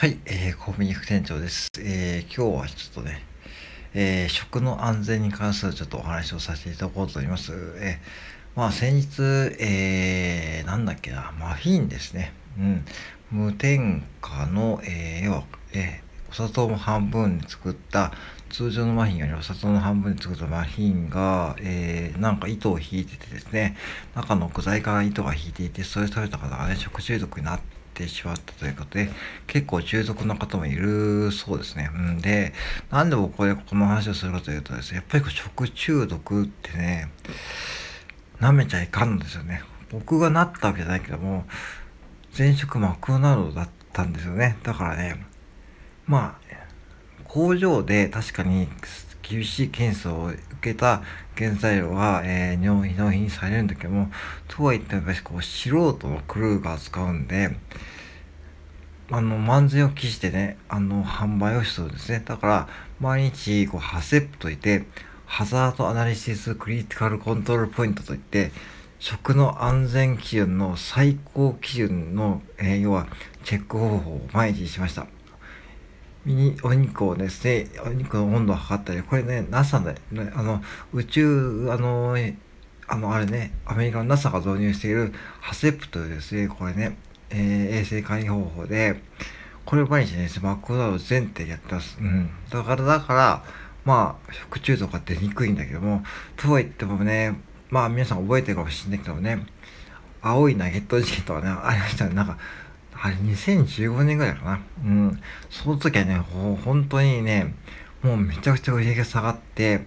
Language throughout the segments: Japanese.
はい、えー、コンビニ副店長です。えー、今日はちょっとね、えー、食の安全に関するちょっとお話をさせていただこうと思います。えー、まあ先日、えー、なんだっけな、マフィンですね。うん。無添加の、えー、要は、えー、お砂糖も半分に作った、通常のマフィンよりお砂糖の半分に作ったマフィンが、えー、なんか糸を引いててですね、中の具材から糸が引いていて、それ食べた方がね、食中毒になって、てしまったということで、結構中毒の方もいるそうですね。うんで、なんで僕これこの話をするかというとですね、やっぱり食中毒ってね、舐めちゃいかんのですよね。僕がなったわけじゃないけども、前職マクドナルドだったんですよね。だからね、まあ、工場で確かに厳しい検査を受けた原材料が、えー、納品されるんだけども、とはいってもやっぱりこう素人のクルーが使うんで、あの、万全を期してね、あの、販売をするんですね。だから、毎日、こう、ハセップといて、ハザードアナリシスクリティカルコントロールポイントといって、食の安全基準の最高基準の、えー、要は、チェック方法を毎日しました。ミニお肉をですね、お肉の温度を測ったり、これね、NASA で、ね、あの、宇宙、あの、あの、あれね、アメリカの NASA が導入しているハセプというですね、これね、えー、衛生管理方法で、これ毎日ね、マクドナルド全店やってます。うん。だから、だから、まあ、食中毒は出にくいんだけども、とは言ってもね、まあ皆さん覚えてるかもしれないけどね、青いナゲット事件とかね、ありましたね。なんか、あれ2015年ぐらいかな。うん。その時はね、ほ本当にね、もうめちゃくちゃ売り上げ下がって、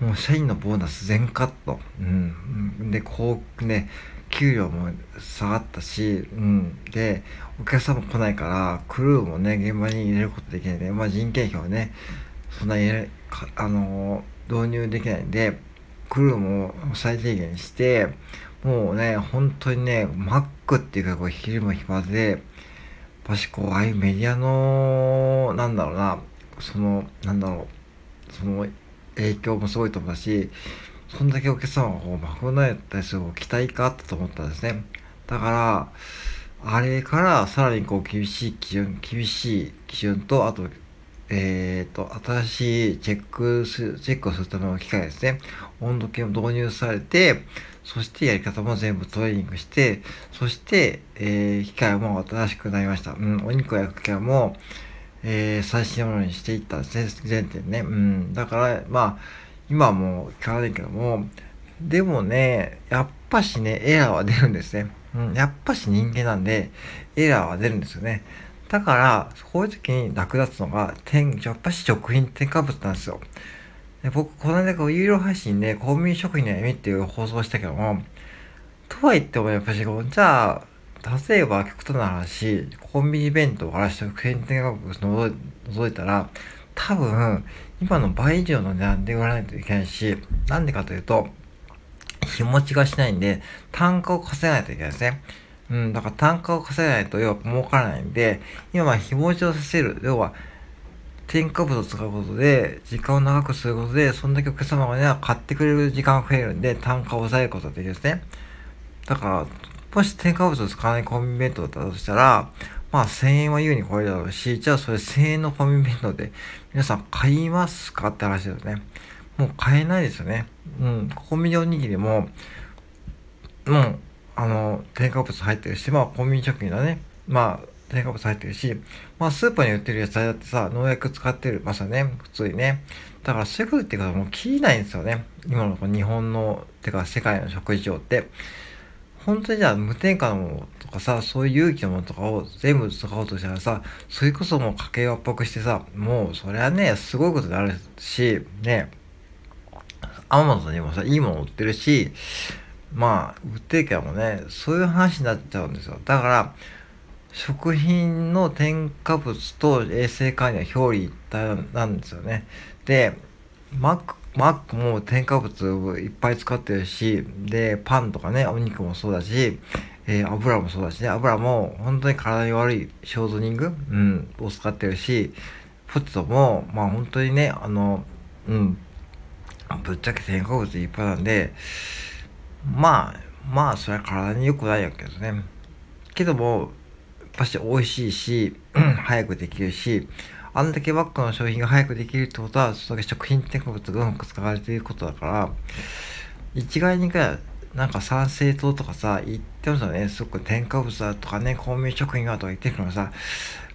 もう社員のボーナス全カット。うん。で、こうね、給料も下がったし、うん。で、お客さんも来ないから、クルーもね、現場に入れることできないんで、まあ人件費をね、そんな入れ、あのー、導入できないんで、クルーも最低限して、もうね、本当にね、マックっていうか、こう、昼も暇で、やっぱしこう、ああいうメディアの、なんだろうな、その、なんだろう、その、影響もすごいと思うし、そんだけお客様がこう、マクドナルドに対する期待があったと思ったんですね。だから、あれからさらにこう、厳しい基準、厳しい基準と、あと、えっ、ー、と、新しいチェックす、チェックをするための機械ですね。温度計を導入されて、そしてやり方も全部トレーニングして、そして、えー、機械も新しくなりました。うん、お肉を焼く機械も、えー、最新のものにしていったんですね、全店ね。うん、だから、まあ、今もう変わらないけども、でもね、やっぱしね、エラーは出るんですね。うん、やっぱし人間なんで、エラーは出るんですよね。だから、こういう時に役立つのが、天、やっぱし食品添加物なんですよ。で僕、この間、こう、有料配信で、コンビニ食品の闇っていう放送したけども、とは言っても、やっぱし、こう、じゃあ、例えば、極端な話、コンビニ弁当から食品添加物の覗いたら、多分、今の倍以上の値段で売らないといけないし、なんでかというと、日持ちがしないんで、単価を稼がないといけないですね。うん、だから単価を稼がないと要は儲からないんで、今は日持ちをさせる。要は、添加物を使うことで、時間を長くすることで、そんだけお客様がね、買ってくれる時間が増えるんで、単価を抑えることができるんですね。だから、もし添加物を使わないコンビニ弁当だったとしたら、まあ1000円は優に超えるだろうし、じゃあそれ1000円のコンビニ弁当で皆さん買いますかって話ですよね。もう買えないですよね。うん。コンビニおにぎりも、もう、あの、添加物入ってるし、まあ、コンビニ食品だね。まあ、添加物入ってるし、まあ、スーパーに売ってる野菜だってさ、農薬使ってるますよね。普通にね。だから、そういうことっていうか、もう切りないんですよね。今の日本の、てか、世界の食事情って。本当にじゃあ、無添加のものとかさ、そういう有機のものとかを全部使おうとしたらさ、それこそもう家計を圧迫してさ、もう、それはね、すごいことになるし、ね、アマゾンにもさ、いいもの売ってるし、まあ、売ってるけどもね、そういう話になっちゃうんですよ。だから、食品の添加物と衛生管理は表裏一体なんですよね。で、マック、マックも添加物いっぱい使ってるし、で、パンとかね、お肉もそうだし、えー、油もそうだしね、油も本当に体に悪いショートニング、うん、を使ってるし、ポテトも、まあ本当にね、あの、うん、ぶっちゃけ添加物いっぱいなんで、まあ、まあ、それは体に良くないわけですね。けども、ぱし美味しいし、早くできるし、あんだけバッグの商品が早くできるってことは、それ食品添加物がうまく使われていることだから、一概にか、なんか参政党とかさ、言ってますよね。すごく添加物だとかね、公民食品だとか言ってるけどさ、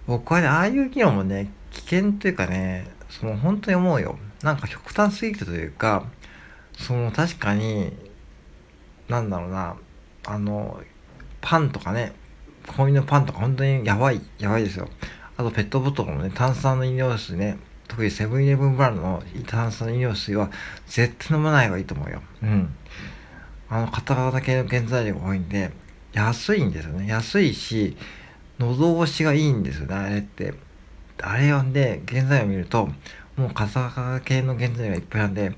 僕はね、ああいう議論もね、危険というかね、その本当に思うよ。なんか極端すぎるというか、その確かに、なんだろうな、あの、パンとかね、コンビニのパンとか本当にやばい、やばいですよ。あとペットボトルのね、炭酸の飲料水ね、特にセブンイレブンブランドの炭酸飲料水は絶対飲まない方がいいと思うよ。うん。あの、片側だけの原材料が多いんで、安いんですよね。安いし、喉越しがいいんですよね、あれって。あれ読んで、原材料見ると、もう片側系の原材料がいっぱいなんで、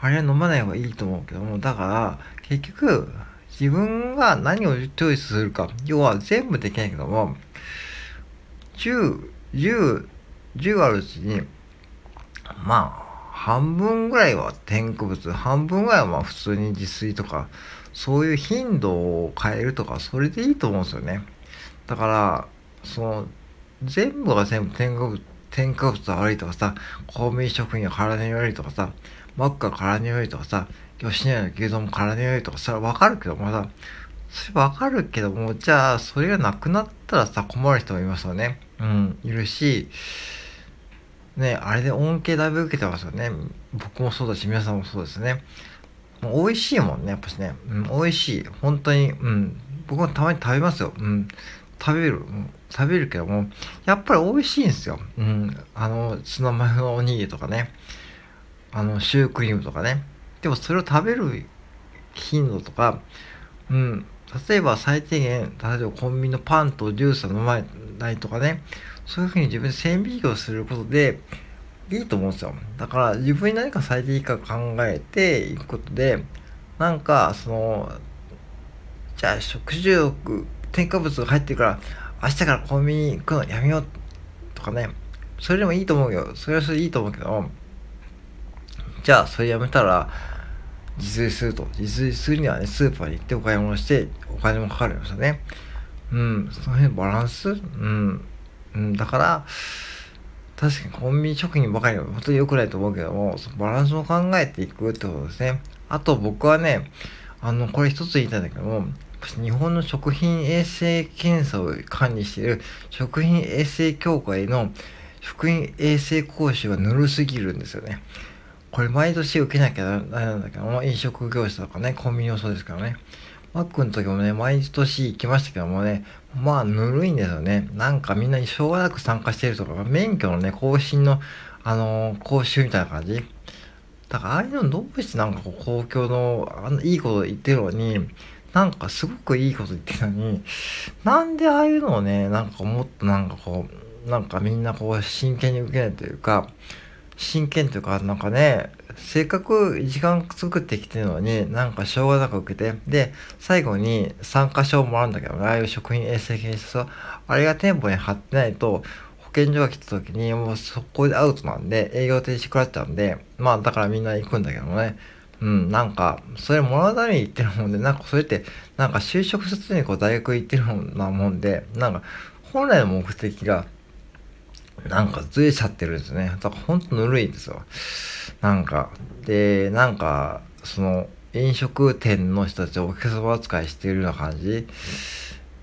あれは飲まない方がいいと思うけども、だから、結局、自分が何をチョイスするか、要は全部できないけども、10、10、10あるうちに、まあ、半分ぐらいは添加物、半分ぐらいはまあ普通に自炊とか、そういう頻度を変えるとか、それでいいと思うんですよね。だから、その、全部が全部添加物、添加物悪いとかさ、公民食品が体に悪いとかさ、マックが体に悪いとかさ、吉野家の牛丼も体に悪いとか、それはわかるけどもさ、それわかるけども、じゃあ、それがなくなったらさ、困る人もいますよね。うん、いるし、ね、あれで恩恵だいぶ受けてますよね。僕もそうだし、皆さんもそうですね。もう美味しいもんね、やっぱしね。うん、美味しい。本当に、うん。僕もたまに食べますよ。うん。食べる、食べるけども、やっぱり美味しいんですよ。うん。あの、ツナマヨのおにぎりとかね。あの、シュークリームとかね。でもそれを食べる頻度とか、うん。例えば最低限、例えばコンビニのパンとジュースは飲まないとかね。そういうふうに自分で線引きをすることで、いいと思うんですよ。だから自分に何か最適か考えていくことで、なんか、その、じゃあ食中毒、添加物が入ってるから、明日からコンビニ行くのやめようとかね、それでもいいと思うよ。それはそれでいいと思うけど、じゃあそれやめたら、自炊すると。自炊するにはね、スーパーに行ってお買い物して、お金もかかるんですよね。うん、その辺バランス？うん、うん、だから、確かにコンビニ食品ばかりは本当に良くないと思うけども、バランスを考えていくってことですね。あと僕はね、あの、これ一つ言いたいんだけども、日本の食品衛生検査を管理している食品衛生協会の食品衛生講習がぬるすぎるんですよね。これ毎年受けなきゃダメなんだけども、飲食業者とかね、コンビニもそうですからね。マックの時もね、毎年行きましたけどもね、まあ、ぬるいんですよね。なんかみんなにしょうがなく参加してるとか、免許のね、更新の、あのー、講習みたいな感じ。だから、ああいうのどうしてなんかこう、公共の、あの、いいこと言ってるのに、なんかすごくいいこと言ってるのに、なんでああいうのをね、なんかもっとなんかこう、なんかみんなこう、真剣に受けないというか、真剣というか、なんかね、せっかく時間作ってきてるのに、なんかしょうがなく受けて、で、最後に参加証もらうんだけどね、ああいう食品衛生検査あれが店舗に貼ってないと、保健所が来た時にもうそこでアウトなんで、営業停止食らっちゃうんで、まあだからみんな行くんだけどね。うん、なんか、それもらうために行ってるもんで、なんかそれって、なんか就職するにこう大学行ってるようなもんで、なんか本来の目的がなんかずれちゃってるんですね。だからほんとぬるいんですよ。なんか、で、なんか、その、飲食店の人たちをお客様扱いしているような感じ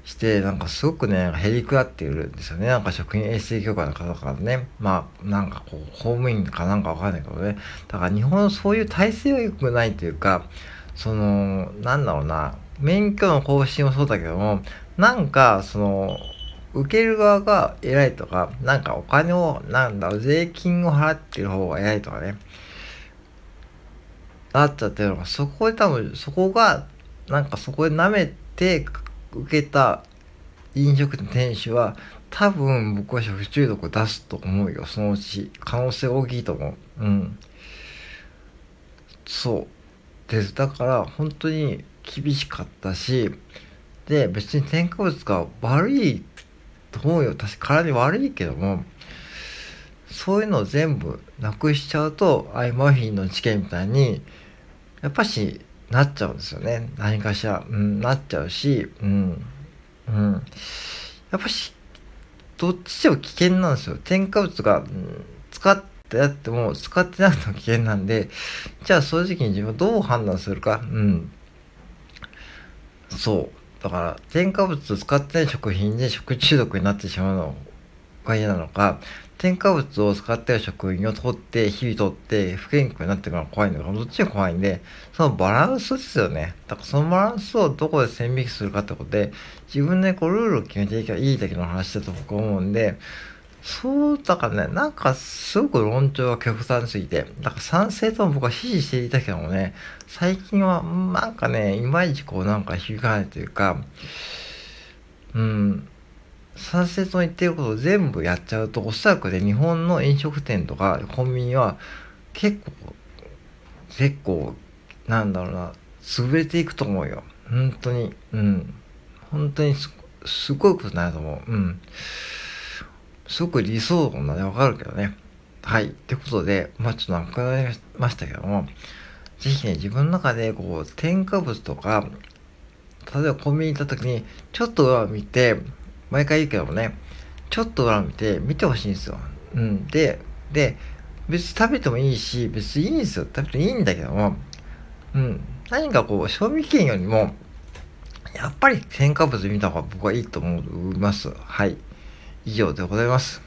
して、なんかすごくね、へりくだっているんですよね。なんか食品衛生協会の方からね。まあ、なんかこう、公務員かなんかわかんないけどね。だから日本のそういう体制は良くないというか、その、なんだろうな、免許の更新もそうだけども、なんか、その、受ける側が偉いとか、なんかお金を、なんだろう、税金を払ってる方が偉いとかね。なっちゃってるのが、そこで多分、そこが、なんかそこで舐めて受けた飲食店店主は、多分僕は食中毒を出すと思うよ、そのうち。可能性大きいと思う。うん。そう。です。だから、本当に厳しかったし、で、別に添加物が悪いと思うよ。確か体に悪いけども、そういうのを全部なくしちゃうと、ああいうマフィンの事件みたいに、やっぱし、なっちゃうんですよね。何かしら、うん、なっちゃうし、うん、うん。やっぱし、どっちでも危険なんですよ。添加物が、うん、使ってあっても、使ってなくても危険なんで、じゃあ正直に自分はどう判断するか。うん。そう。だから、添加物を使ってない食品で食中毒になってしまうのが嫌なのか、添加物を使ってる食品を取って、日々取って不健康になってから怖いのか、どっちが怖いんで、そのバランスですよね。だからそのバランスをどこで線引きするかってことで、自分でこうルールを決めていけばいいだけの話だと僕は思うんで、そうだからね、なんかすごく論調が極端すぎて、だから賛成とも僕は支持していたけどもね、最近はなんかね、いまいちこうなんか響かないというか、うん、賛成と言ってることを全部やっちゃうと、おそらくね、日本の飲食店とかコンビニは結構、結構、なんだろうな、潰れていくと思うよ。本当に。うん。本当にすすごいことになると思う。うん。すごく理想論なんでわかるけどね。はい。ってことで、まあちょっと長くなりましたけども、ぜひね、自分の中でこう、添加物とか、例えばコンビニ行った時に、ちょっと裏を見て、毎回言うけどもね、ちょっと裏見て見てほしいんですよ。うん。で、で、別に食べてもいいし、別にいいんですよ。食べてもいいんだけども、うん。何かこう、賞味期限よりも、やっぱり添加物見た方が僕はいいと思います。はい。以上でございます。